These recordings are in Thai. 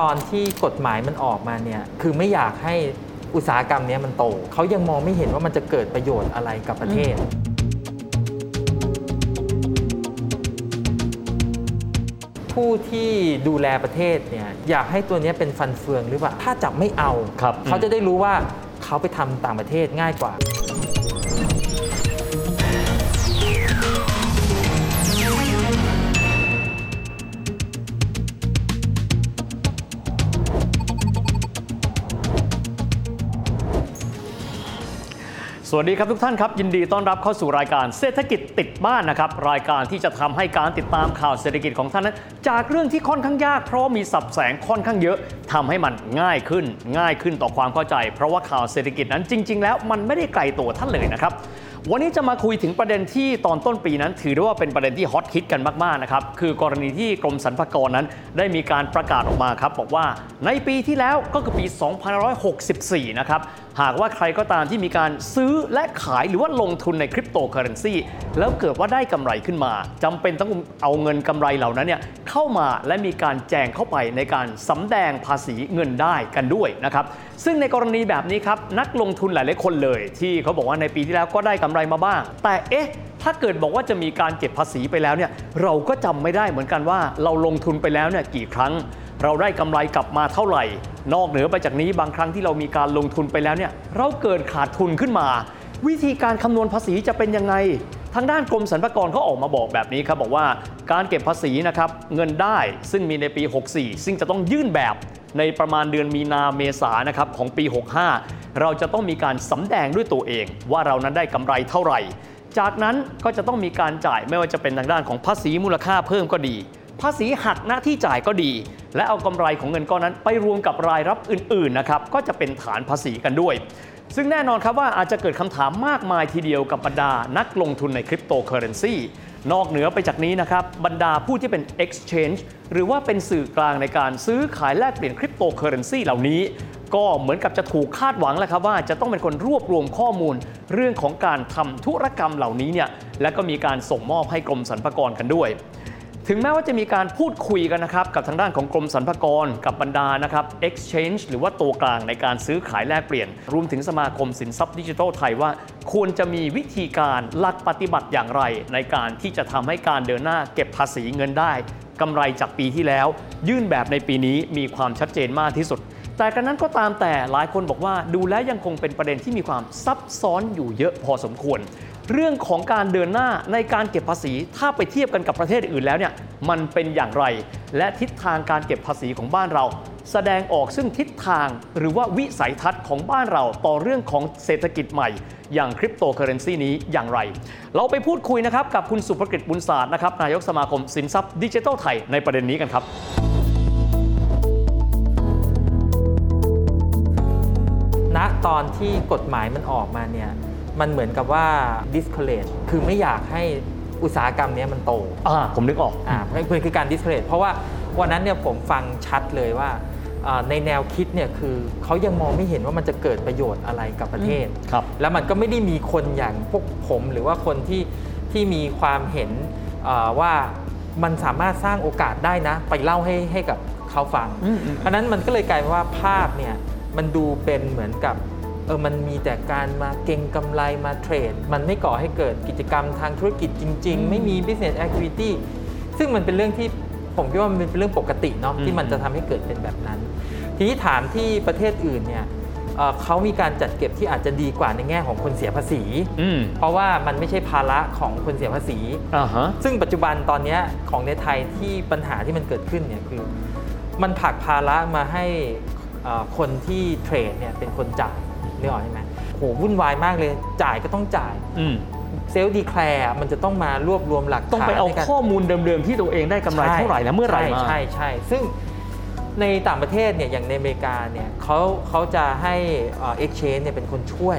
ตอนที่กฎหมายมันออกมาเนี่ยคือไม่อยากให้อุตสาหกรรมเนี้ยมันโต เขายังมองไม่เห็นว่ามันจะเกิดประโยชน์อะไรกับประเทศ ผู้ที่ดูแลประเทศเนี่ยอยากให้ตัวเนี้ยเป็นฟันเฟืองหรือเปล่า ถ้าจับไม่เอาครับเขาจะได้รู้ว่าเขาไปทำต่างประเทศง่ายกว่า สวัสดีครับทุกท่านครับ ยินดีต้อนรับเข้าสู่รายการเศรษฐกิจติดบ้านนะครับ รายการที่จะทำให้การติดตามข่าวเศรษฐกิจของท่านนั้น จากเรื่องที่ค่อนข้างยากเพราะมีสับแสงค่อนข้างเยอะทำให้มันง่ายขึ้น ง่ายขึ้นต่อความเข้าใจ เพราะว่าข่าวเศรษฐกิจนั้นจริง ๆ แล้วมันไม่ได้ไกลตัวท่านเลยนะครับวันนี้จะมาคุยถึงประเด็นที่ตอนต้นปีนั้น ถือได้ว่าเป็นประเด็นที่ฮอตฮิตกันมากๆนะครับคือกรณีที่กรมสรรพากรนั้น ได้มีการประกาศออกมาครับบอกว่าในปีที่แล้วก็คือปี 2564 นะครับหากว่าใครก็ตามที่มีการซื้อและขายหรือว่าลงทุนในคริปโตเคอเรนซีแล้วเกิดว่าได้กำไรขึ้นมาจำเป็นต้องเอาเงินกำไรเหล่านั้นเนี่ยเข้ามาและมีการแจงเข้าไปในการสำแดงภาษีเงินได้กันด้วยนะครับซึ่งในกรณีแบบนี้ครับนักลงทุนหลายๆคนเลย ที่เขาบอกว่าในปีที่แล้วก็ได้กำไรมาบ้าง แต่เอ๊ะถ้าเกิดบอกว่าจะมีการเก็บภาษีไปแล้วเนี่ยเราก็จำไม่ได้เหมือนกันว่าเราลงทุนไปแล้วเนี่ยกี่ครั้ง เราได้กำไรกลับมาเท่าไหร่ นอกเหนือไปจากนี้บางครั้งที่เรามีการลงทุนไปแล้วเนี่ยเราเกิดขาดทุนขึ้นมา วิธีการคำนวณภาษีจะเป็นยังไง ทางด้านกรมสรรพากรเขาออกมาบอกแบบนี้ครับบอกว่าการเก็บภาษีนะครับเงินได้ซึ่งมีในปี 64 ซึ่งจะต้องยื่นแบบในประมาณเดือนมีนาเมษานะครับของปี 65 เราจะต้องมีการสำแดงด้วยตัวเอง ว่าเรานั้นได้กำไรเท่าไหร่ จากนั้นก็จะต้องมีการจ่ายไม่ว่าจะเป็นทางด้านของภาษีมูลค่าเพิ่มก็ดี ภาษีหักหน้าที่จ่ายก็ดี และเอากำไรของเงินก้อนนั้น ไปรวมกับรายรับอื่นๆนะครับก็จะเป็นฐานภาษีกันด้วย ซึ่งแน่นอนครับว่าอาจจะเกิดคำถามมากมายทีเดียวกับบรรดานักลงทุนในคริปโตเคอเรนซีนอกเหนือไปจากนี้นะครับบรรดาผู้ที่เป็น Exchange หรือว่าเป็นสื่อกลางในการซื้อขายแลกเปลี่ยนคริปโตเคอเรนซีเหล่านี้ก็เหมือนกับจะถูกคาดหวังแล้วครับว่าจะต้องเป็นคนรวบรวมข้อมูล เรื่องของการทำธุรกรรมเหล่านี้เนี่ยและก็มีการส่งมอบให้กรมสรรพากรกันด้วย ถึงแม้ว่าจะมีการพูดคุยกันนะครับกับทางด้านของกรมสรรพากรกับบรรดานะครับ exchange หรือว่าตัวกลางในการซื้อขายแลกเปลี่ยน รวมถึงสมาคมสินทรัพย์ดิจิทัลไทยว่า ควรจะมีวิธีการหลักปฏิบัติอย่างไร ในการที่จะทำให้การเดินหน้าเก็บภาษีเงินได้กำไรจากปีที่แล้ว ยื่นแบบในปีนี้มีความชัดเจนมากที่สุด แต่กันนั้นก็ตามแต่หลายคนบอกว่าดูแล้วยังคงเป็นประเด็นที่มีความซับซ้อนอยู่เยอะพอสมควร เรื่องของการเดินหน้าในการเก็บภาษี ถ้าไปเทียบกันกับประเทศอื่นแล้วเนี่ยมันเป็นอย่างไร และทิศทางการเก็บภาษีของบ้านเรา แสดงออกซึ่งทิศทางหรือว่าวิสัยทัศน์ของบ้านเราต่อเรื่องของเศรษฐกิจใหม่อย่างคริปโตเคอเรนซีนี้อย่างไร เราไปพูดคุยนะครับกับคุณสุภกิจบุญศาสตร์นะครับนายกสมาคมสินทรัพย์ดิจิทัลไทยในประเด็นนี้กันครับ ตอนที่กฎหมายมันออกมาเนี่ยมันเหมือนกับว่า discourage คือไม่อยากให้อุตสาหกรรมเนี้ยมันโตอ่าผมนึกออกอ่ามันคือการ discourage เพราะว่าวันนั้นเนี่ยผมฟังชัดเลยว่าอ่าในแนวคิดเนี่ยคือเขายังมองไม่เห็นว่ามันจะเกิดประโยชน์อะไรกับประเทศครับแล้วมันก็ไม่ได้มีคนอย่างพวกผมหรือว่าคนที่ที่มีความเห็นเอ่อว่ามันสามารถสร้างโอกาสได้นะ ไปเล่าให้ให้กับเขาฟังอืมอืมเพราะฉะนั้นมันก็เลยกลายเป็นว่าภาพเนี่ย มันดูเป็นเหมือนกับเออมันมีแต่การมาเก็งกำไรมาเทรด มันไม่ก่อให้เกิดกิจกรรมทางธุรกิจจริง ๆ ไม่มี business activity ซึ่งมันเป็นเรื่องที่ผมคิดว่ามันเป็นเรื่องปกติเนาะอืมที่มันจะทำให้เกิดเป็นแบบนั้น ทีนี้ถามที่ประเทศอื่นเนี่ยเอ่อเขามีการจัดเก็บที่อาจจะดีกว่าในแง่ของคนเสียภาษีอืมเพราะว่ามันไม่ใช่ภาระของคนเสียภาษีอ่าฮะซึ่งปัจจุบันตอนเนี้ยของในไทยที่ปัญหาที่มันเกิดขึ้นเนี่ยคือ มันผลักภาระมาให้เอ่อ คนที่เทรดเนี่ยเป็นคนจ่ายนึกออกใช่ไหมโหวุ่นวายมากเลยจ่ายก็ต้องจ่ายอืมเซลล์ดีแคลร์มันจะต้องมารวบรวมหลักฐานต้องไปเอาในการข้อมูลเดิมๆที่ตัวเองได้กำไรเท่าไหร่และเมื่อไหร่มาใช่ใช่ใช่ซึ่งในต่างประเทศเนี่ยอย่างในอเมริกาเนี่ยเขาเขาจะให้เอ็กชแนนเนี่ยเป็นคนช่วย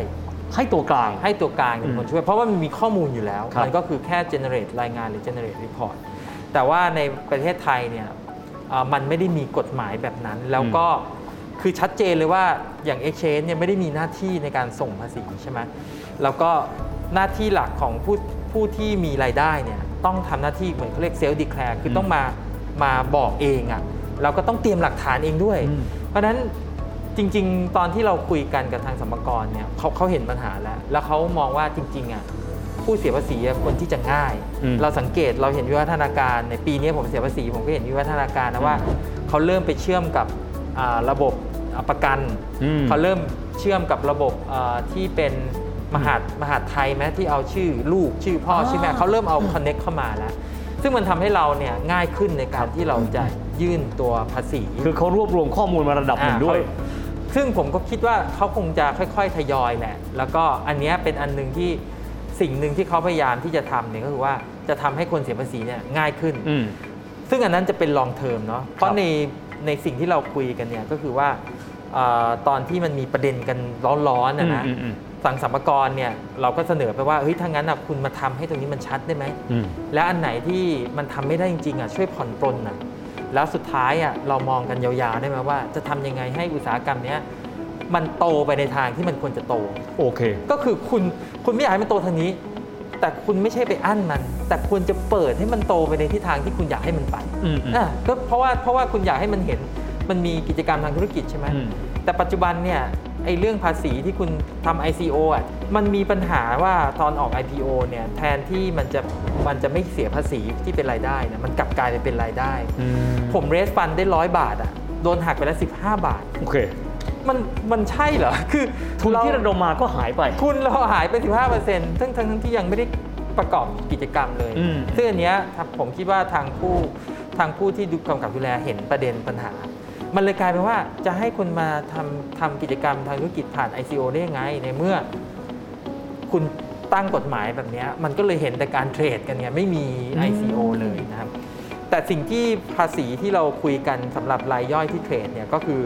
ให้ตัวกลางให้ตัวกลางเป็นคนช่วย เพราะว่ามันมีข้อมูลอยู่แล้วครับมันก็คือแค่ generate รายงานหรือ generate report แต่ว่าในประเทศไทยเนี่ยเอ่อมันไม่ได้มีกฎหมายแบบนั้นแล้วก็ คือชัดเจนเลยว่าอย่าง exchange เนี่ยไม่ได้มีหน้าที่ในการส่งภาษีใช่ไหมแล้วก็หน้าที่หลักของผู้ผู้ที่มีรายได้เนี่ยต้องทำหน้าที่เหมือนเขาเรียก self declare คือต้องมามาบอกเองอะเราก็ต้องเตรียมหลักฐานเองด้วยอืมเพราะฉะนั้นจริง ๆ ตอนที่เราคุยกันกับทางสมกรเนี่ยเขาเขาเห็นปัญหาแล้ว แล้วเขามองว่าจริงๆอะผู้เสียภาษีอะควรที่จะง่ายอืมเราสังเกตเราเห็นวิวัฒนาการในปีนี้ผมเสียภาษีผมก็เห็นวิวัฒนาการนะว่าเขาเริ่มไปเชื่อมกับอ่าระบบ ประกันอืมเขาเริ่มเชื่อมกับระบบเอ่อที่เป็นมหาดมหาดไทยแม้ที่เอาชื่อลูกชื่อพ่ออ่าชื่อแม่เขาเริ่มเอาคอนเน็กเข้ามาแล้วซึ่งมันทำให้เราเนี่ยง่ายขึ้นในการที่เราจะยื่นตัวภาษี คือเขารวบรวมข้อมูลมาระดับหนึ่งด้วยอ่าเขาซึ่งผมก็คิดว่าเขาคงจะค่อยๆทยอยแหละแล้วก็อันเนี้ยเป็นอันหนึ่งที่สิ่งหนึ่งที่เขาพยายามที่จะทำเนี่ยก็คือว่าจะทำให้คนเสียภาษีเนี่ยง่ายขึ้นอืมซึ่งอันนั้นจะเป็น long term เนาะเพราะในในสิ่งที่เราคุยกันเนี่ยก็คือว่าเออ ตอนที่มันมีประเด็นกันร้อนๆนะนะอืมอืมสั่งสัมภากรเนี่ยเราก็เสนอไปว่าเฮ้ยถ้างั้นนะคุณมาทำให้ตรงนี้มันชัดได้ไหมอืมและอันไหนที่มันทำไม่ได้จริงๆอะช่วยผ่อนปลนอะแล้วสุดท้ายอะเรามองกันยาวๆได้ไหมว่า จะทำยังไงให้อุตสาหกรรมเนี้ยมันโตไปในทางที่มันควรจะโตโอเค ก็คือคุณคุณไม่อยากให้มันโตทางนี้ แต่คุณไม่ใช่ไปอั้นมัน แต่ควรจะเปิดให้มันโตไปในทิศทางที่คุณอยากให้มันไปอืมอืมอะก็เพราะว่าเพราะว่าคุณอยากให้มันเห็น มันมีกิจกรรมทางธุรกิจใช่ไหมอืมแต่ปัจจุบันเนี่ยไอ้เรื่องภาษีที่คุณทำ ICO อะมันมีปัญหาว่าตอนออก IPO เนี่ยแทนที่มันจะมันจะไม่เสียภาษีที่เป็นรายได้นะมันกลับกลายไปเป็นรายได้อืมผมเรสฟันได้ร้อยบาทอะโดนหักไปแล้ว 15 บาท โอเค มันมันใช่เหรอ คือทุนที่เาระดมมาก็หายไปคุณเราหายไป 15%ทั้งทั้งทั้งที่ยังไม่ได้ประกอบกิจกรรมเลยอืมซึ่งอันเนี้ยครับผมคิดว่าทางผู้ทางผู้ที่ดูกำกับดูแลเห็นประเด็นปัญหา มันเลยกลายเป็นว่าจะให้คุณมาทำทำกิจกรรมทางธุรกิจผ่าน ICO ได้ยังไง ในเมื่อ คุณตั้งกฎหมายแบบเนี้ยมันก็เลยเห็นแต่การเทรดกันเนี่ยไม่มี ICO เลยนะครับ แต่สิ่งที่ภาษีที่เราคุยกันสำหรับรายย่อยที่เทรดเนี่ยก็คือ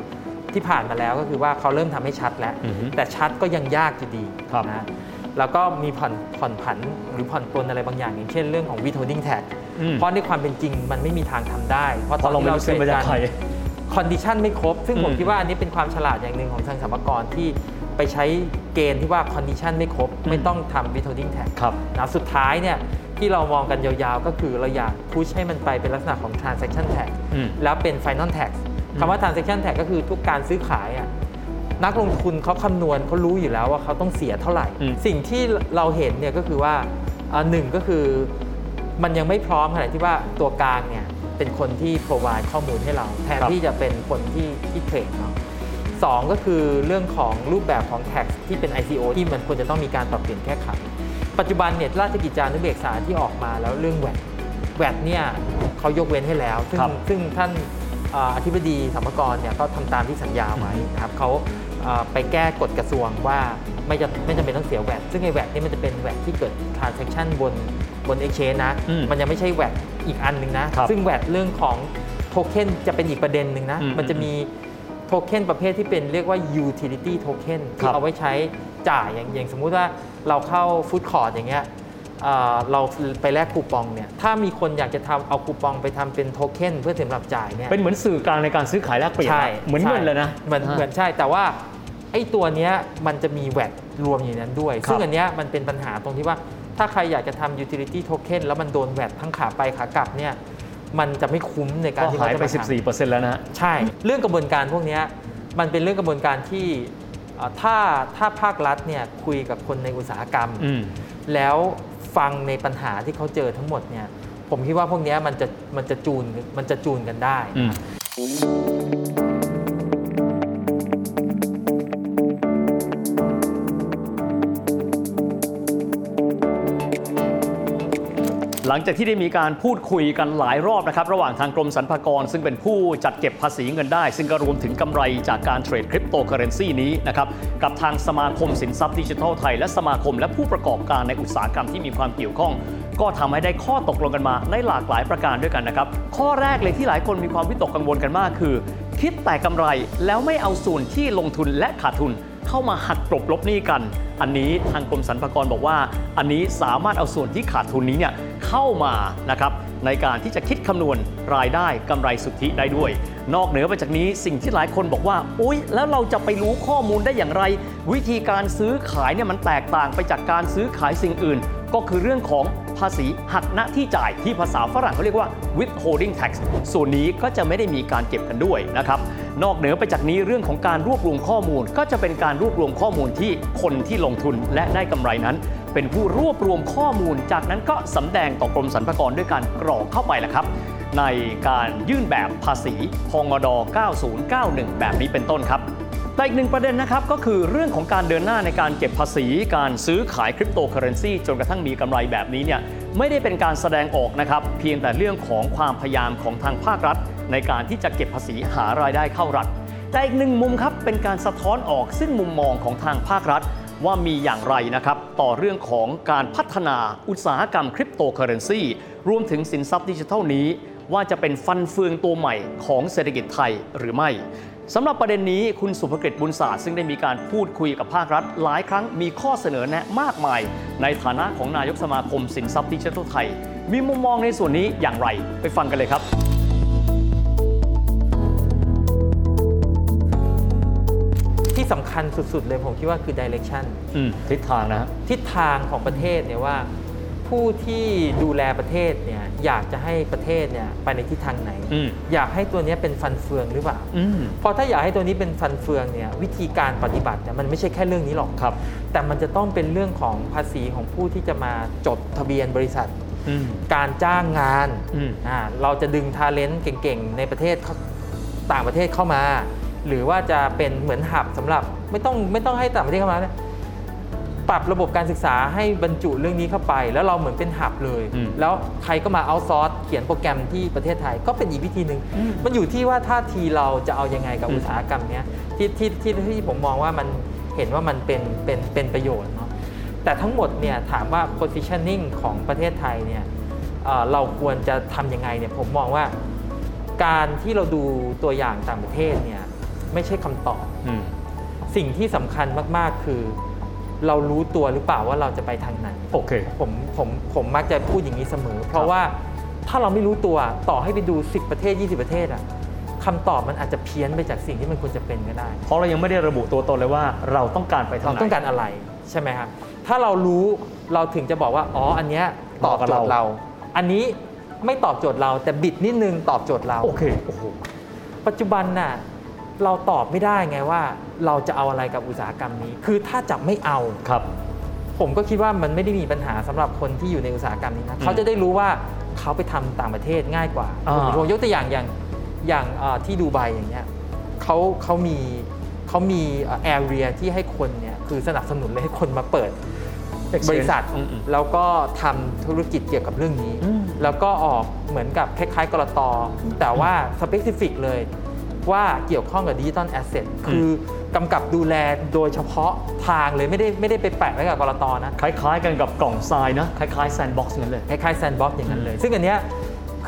ที่ผ่านมาแล้วก็คือว่าเขาเริ่มทำให้ชัดแล้วอือฮึแต่ชัดก็ยังยากอยู่ดีครับนะแล้วก็มีผ่อนผ่อนผันหรือผ่อนปลนอะไรบางอย่าง อย่างเช่นเรื่องของ withholding tax อืมเพราะในความเป็นจริงมันไม่มีทางทำได้ เพราะเพราะตอนที่ไม่เราเทรดกันเราไม่รู้เทรซื้อมาจากใครคอนดิชันไม่ครบ ซึ่งผมอืมคิดว่าอันนี้เป็นความฉลาดอย่างหนึ่งของทางสรรพากรที่ไปใช้เกณฑ์ที่ว่า condition ไม่ครบ ไม่ต้องทำ withholding tax ครับนะสุดท้ายเนี่ยที่เรามองกันยาวๆ ก็คือเราอยาก push ให้มันไปเป็นลักษณะของ transaction tax อืมแล้วเป็น final tax คำว่า transaction tax ก็คือทุกการซื้อขายอะนักลงทุนเขาคำนวณเขารู้อยู่แล้วว่าเขาต้องเสียเท่าไหร่อืมสิ่งที่เราเห็นเนี่ยก็คือว่าอ่าหนึ่งก็คือมันยังไม่พร้อมขนาดที่ว่าตัวกลางเนี่ย เป็นคนที่ provide ข้อมูลให้เรา แทนที่จะเป็นคนที่ที่เทรดเนาะสองก็คือเรื่องของรูปแบบของ tax ที่เป็น ICO ที่มันควรจะต้องมีการปรับเปลี่ยนแก้ไขปัจจุบันเนี่ยราชกิจจานุเบกษาที่ออกมาแล้วเรื่องแวดแวดเนี่ยเขายกเว้นให้แล้ว ซึ่งครับ ซึ่งท่านอ่าอธิบดีสรรพากรเนี่ยก็ทำตามที่สัญญาไว้นะครับเขาอ่าไปแก้กฎกระทรวงว่าไม่จะไม่จำเป็นต้องเสียแวดซึ่งไอ้แวดนี่มันจะเป็นแวดที่เกิด transaction บนบน exchange นะ อืม มันยังไม่ใช่แวด อีกอันหนึ่งนะครับซึ่งแวดเรื่องของโทเค็นจะเป็นอีกประเด็นหนึ่งนะอืมมันจะมีโทเค็นประเภทที่เป็นเรียกว่า utility token คที่รับเอาไว้ใช้จ่ายอย่างอย่างสมมุติว่าเราเข้าฟู้ดคอร์ t อย่างเงี้ยเอ่อเราไปแลกคูปองเนี่ยถ้ามีคนอยากจะทำเอาคูปองไปทำเป็นโทเค็นเพื่อสำหรับจ่ายเนี่ยเป็นเหมือนสื่อกลางในการซื้อขายแลกเปลี่ยนใช่เหมือนเงินเลยนะเหมือนเหมือนใช่แต่ว่าไอ้ตัวเนี้ยมันจะมีแวดรวมอยู่ในนั้นด้วยครับซึ่งอันเนี้ยมันเป็นปัญหาตรงที่ว่า ถ้าใครอยากจะทำ utility token แล้วมันโดนแวดทั้งขาไปขากลับเนี่ยมันจะไม่คุ้มในการก็ที่หายเขาจะไปมาทำ14%แล้วนะฮะใช่ เรื่องกระบวนการพวกเนี้ยมันเป็นเรื่องกระบวนการที่เอ่อถ้าถ้าภาครัฐเนี่ยคุยกับคนในอุตสาหกรรมอืมแล้วฟังในปัญหาที่เขาเจอทั้งหมดเนี่ยผมคิดว่าพวกเนี้ยมันจะมันจะจูนมันจะจูนกันได้อืม หลังจากที่ได้มีการพูดคุยกันหลายรอบนะครับ ระหว่างทางกรมสรรพากร ซึ่งเป็นผู้จัดเก็บภาษีเงินได้ ซึ่งก็รวมถึงกำไรจากการเทรดคริปโตเคอเรนซีนี้นะครับกับทางสมาคมสินทรัพย์ดิจิทัลไทย และสมาคมและผู้ประกอบการในอุตสาหกรรมที่มีความเกี่ยวข้อง ก็ทำให้ได้ข้อตกลงกันมาในหลากหลายประการด้วยกันนะครับข้อแรกเลยที่หลายคนมีความวิตกกังวลกันมากคือ คิดแต่กำไรแล้วไม่เอาส่วนที่ลงทุนและขาดทุนเข้ามาหักกลบลบหนี้กัน อันนี้ทางกรมสรรพากรบอกว่า อันนี้สามารถเอาส่วนที่ขาดทุนนี้เนี่ย เข้ามานะครับในการที่จะคิดคำนวณรายได้กำไรสุทธิได้ด้วย นอกเหนือไปจากนี้สิ่งที่หลายคนบอกว่าอุ๊ย แล้วเราจะไปรู้ข้อมูลได้อย่างไร วิธีการซื้อขายเนี่ยมันแตกต่างไปจากการซื้อขายสิ่งอื่น ก็คือเรื่องของภาษีหักณที่จ่ายที่ภาษาฝรั่งเขาเรียกว่า withholding tax ส่วนนี้ก็จะไม่ได้มีการเก็บกันด้วยนะครับนอกเหนือไปจากนี้เรื่องของการรวบรวมข้อมูล ก็จะเป็นการรวบรวมข้อมูลที่คนที่ลงทุนและได้กำไรนั้น เป็นผู้รวบรวมข้อมูล จากนั้นก็สำแดงต่อกรมสรรพากรด้วยการกรอกเข้าไปแหละครับ ในการยื่นแบบภาษีพงด 9091 แบบนี้เป็นต้นครับแต่อีกหนึ่งประเด็นนะครับก็คือเรื่องของการเดินหน้าในการเก็บภาษี การซื้อขายคริปโตเคอเรนซีจนกระทั่งมีกำไรแบบนี้เนี่ยไม่ได้เป็นการแสดงออกนะครับ เพียงแต่เรื่องของความพยายามของทางภาครัฐ ในการที่จะเก็บภาษีหารายได้เข้ารัฐ แต่อีกหนึ่งมุมครับเป็นการสะท้อนออกซึ่งมุมมองของทางภาครัฐ ว่ามีอย่างไรนะครับต่อเรื่องของการพัฒนาอุตสาหกรรมคริปโตเคอเรนซีรวมถึงสินทรัพย์ดิจิทัลนี้ ว่าจะเป็นฟันเฟืองตัวใหม่ของเศรษฐกิจไทยหรือไม่สำหรับประเด็นนี้คุณสุภกิจบุญศาสตร์ซึ่งได้มีการพูดคุยกับภาครัฐ หลายครั้งมีข้อเสนอแนะมากมาย ในฐานะของนายกสมาคมสินทรัพย์ดิจิทัลไทย มีมุมมองในส่วนนี้อย่างไร ไปฟังกันเลยครับ ที่สำคัญสุดๆเลยผมคิดว่าคือ direction อืมทิศทางนะฮะทิศทางของประเทศเนี่ยว่า ผู้ที่ดูแลประเทศเนี่ยอยากจะให้ประเทศเนี่ยไปในทิศทางไหนอืมอยากให้ตัวเนี้ยเป็นฟันเฟืองหรือเปล่าอืมเพราะถ้าอยากให้ตัวนี้เป็นฟันเฟืองเนี่ยวิธีการปฏิบัติเนี่ยมันไม่ใช่แค่เรื่องนี้หรอกครับ แต่มันจะต้องเป็นเรื่องของภาษีของผู้ที่จะมาจดทะเบียนบริษัทอืมการจ้างงานอืมอ่าเราจะดึงทาเลนต์เก่งๆ ในประเทศเข้าต่างประเทศเข้ามา หรือว่าจะเป็นเหมือนหับสำหรับไม่ต้องไม่ต้องให้ต่างประเทศเข้ามานะปรับระบบการศึกษาให้บรรจุเรื่องนี้เข้าไป แล้วเราเหมือนเป็นหับเลยอืมแล้วใครก็มาเอาซอร์สเขียนโปรแกรมที่ประเทศไทยก็เป็นอีกวิธีหนึ่งอืมมันอยู่ที่ว่าท่าทีเราจะเอายังไงกับอืมอุตสาหกรรมเนี้ยที่ที่ที่ที่ผมมองว่ามันเห็นว่ามันเป็นเป็นเป็นประโยชน์เนาะแต่ทั้งหมดเนี่ยถามว่า positioning ของประเทศไทยเนี่ยเอ่อเราควรจะทำยังไงเนี่ยผมมองว่าการที่เราดูตัวอย่างต่างประเทศเนี่ย ไม่ใช่คำตอบ อืมสิ่งที่สำคัญมาก ๆ คือ เรารู้ตัวหรือเปล่าว่าเราจะไปทางไหน โอเค ผมผมผมมักจะพูดอย่างนี้เสมอ เพราะว่าถ้าเราไม่รู้ตัวต่อให้ไปดู 10 ประเทศ 20 ประเทศอะคำตอบมันอาจจะเพี้ยนไปจากสิ่งที่มันควรจะเป็นก็ได้ เพราะเรายังไม่ได้ระบุตัวตนเลยว่าเราต้องการไปทางเราไหน ต้องการอะไรใช่ไหมครับ ถ้าเรารู้เราถึงจะบอกว่า อ๋อ อันเนี้ยตอบโจทย์เหมาะกับเราเรา อันนี้ไม่ตอบโจทย์เราแต่บิดนิดนึงตอบโจทย์เรา โอเค โอ้โห ปัจจุบันน่ะ เราตอบไม่ได้ไงว่าเราจะเอาอะไรกับอุตสาหกรรมนี้ คือถ้าจับไม่เอา ครับ ผมก็คิดว่ามันไม่ได้มีปัญหาสำหรับคนที่อยู่ในอุตสาหกรรมนี้นะเขาจะได้รู้ว่าเขาไปทำต่างประเทศง่ายกว่าอ่า ผมยกตัวอย่างอย่างอย่างเอ่อที่ดูไบอย่างเงี้ยเขาเขามีเขามีแอเรียที่ให้คนเนี่ยคือสนับสนุนเลยให้คนมาเปิด Exchange บริษัทอืมอืม แล้วก็ทำธุรกิจเกี่ยวกับเรื่องนี้ อืม แล้วก็ออกเหมือนกับคล้ายๆ ก.ล.ต. แต่ว่า specific เลย ว่าเกี่ยวข้องกับ digital asset คือกำกับดูแลโดยเฉพาะทางเลยไม่ได้ไม่ได้ไปแปะไว้กับ ก.ล.ต. นะ คล้ายๆ กันกับกล่องทรายนะ คล้ายๆ sandbox นั่นเลย คล้ายๆแซนด์บ็อกซ์อย่างนั้นเลย ซึ่งอันเนี้ย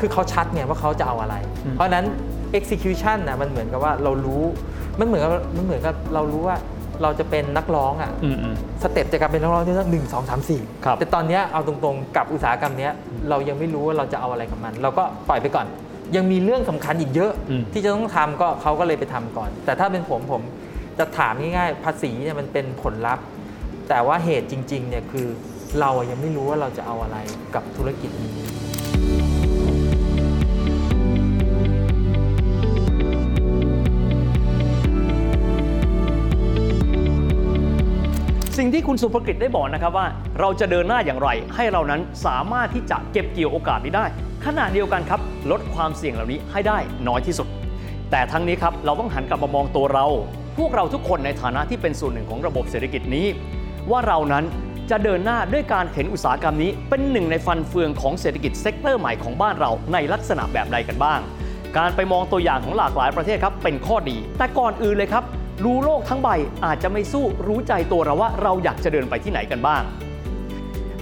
คือเขาชัดไงว่าเขาจะเอาอะไรอืมเพราะฉะนั้น execution นะมันเหมือนกับว่าเรารู้ มันเหมือนกับมันเหมือนกับเรารู้ว่าเราจะเป็นนักร้องอะอืมอืม step จะกลายเป็นนักร้องที่ต้องหนึ่งสองสามสี่ครับแต่ตอนเนี้ยเอาตรงๆกับอุตสาหกรรมเนี้ยเรายังไม่รู้ว่าเราจะเอาอะไรกับมัน เราก็ปล่อยไปก่อน ยังมีเรื่องสำคัญอีกเยอะอืมที่จะต้องทำก็เขาก็เลยไปทำก่อน แต่ถ้าเป็นผมผมจะถามง่ายๆภาษีเนี่ยมันเป็นผลลัพธ์ แต่ว่าเหตุจริงๆเนี่ยคือเราอะยังไม่รู้ว่าเราจะเอาอะไรกับธุรกิจนี้สิ่งที่คุณสุภกิจได้บอกนะครับว่า เราจะเดินหน้าอย่างไร ให้เรานั้นสามารถที่จะเก็บเกี่ยวโอกาสนี้ได้ ขณะเดียวกันครับ ลดความเสี่ยงเหล่านี้ให้ได้น้อยที่สุด แต่ทั้งนี้ครับเราต้องหันกลับมามองตัวเรา พวกเราทุกคนในฐานะที่เป็นส่วนหนึ่งของระบบเศรษฐกิจนี้ ว่าเรานั้นจะเดินหน้าด้วยการเห็นอุตสาหกรรมนี้ เป็นหนึ่งในฟันเฟืองของเศรษฐกิจ sector ใหม่ของบ้านเราในลักษณะแบบใดกันบ้าง การไปมองตัวอย่างของหลากหลายประเทศครับเป็นข้อดี แต่ก่อนอื่นเลยครับรู้โลกทั้งใบอาจจะไม่สู้รู้ใจตัวเราว่าเราอยากจะเดินไปที่ไหนกันบ้าง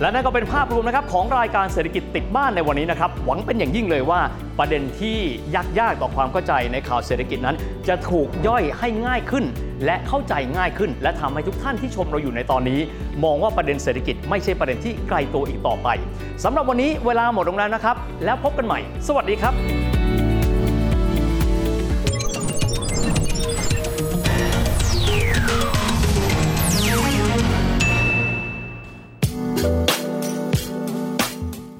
และนั่นก็เป็นภาพรวมนะครับของรายการเศรษฐกิจติดบ้านในวันนี้นะครับหวังเป็นอย่างยิ่งเลยว่า ประเด็นที่ยากยากๆต่อความเข้าใจในข่าวเศรษฐกิจนั้น จะถูกย่อยให้ง่ายขึ้น และเข้าใจง่ายขึ้น และทำให้ทุกท่านที่ชมเราอยู่ในตอนนี้ มองว่าประเด็นเศรษฐกิจไม่ใช่ประเด็นที่ไกลตัวอีกต่อไปสำหรับวันนี้เวลาหมดลงแล้วนะครับ แล้วพบกันใหม่ สวัสดีครับ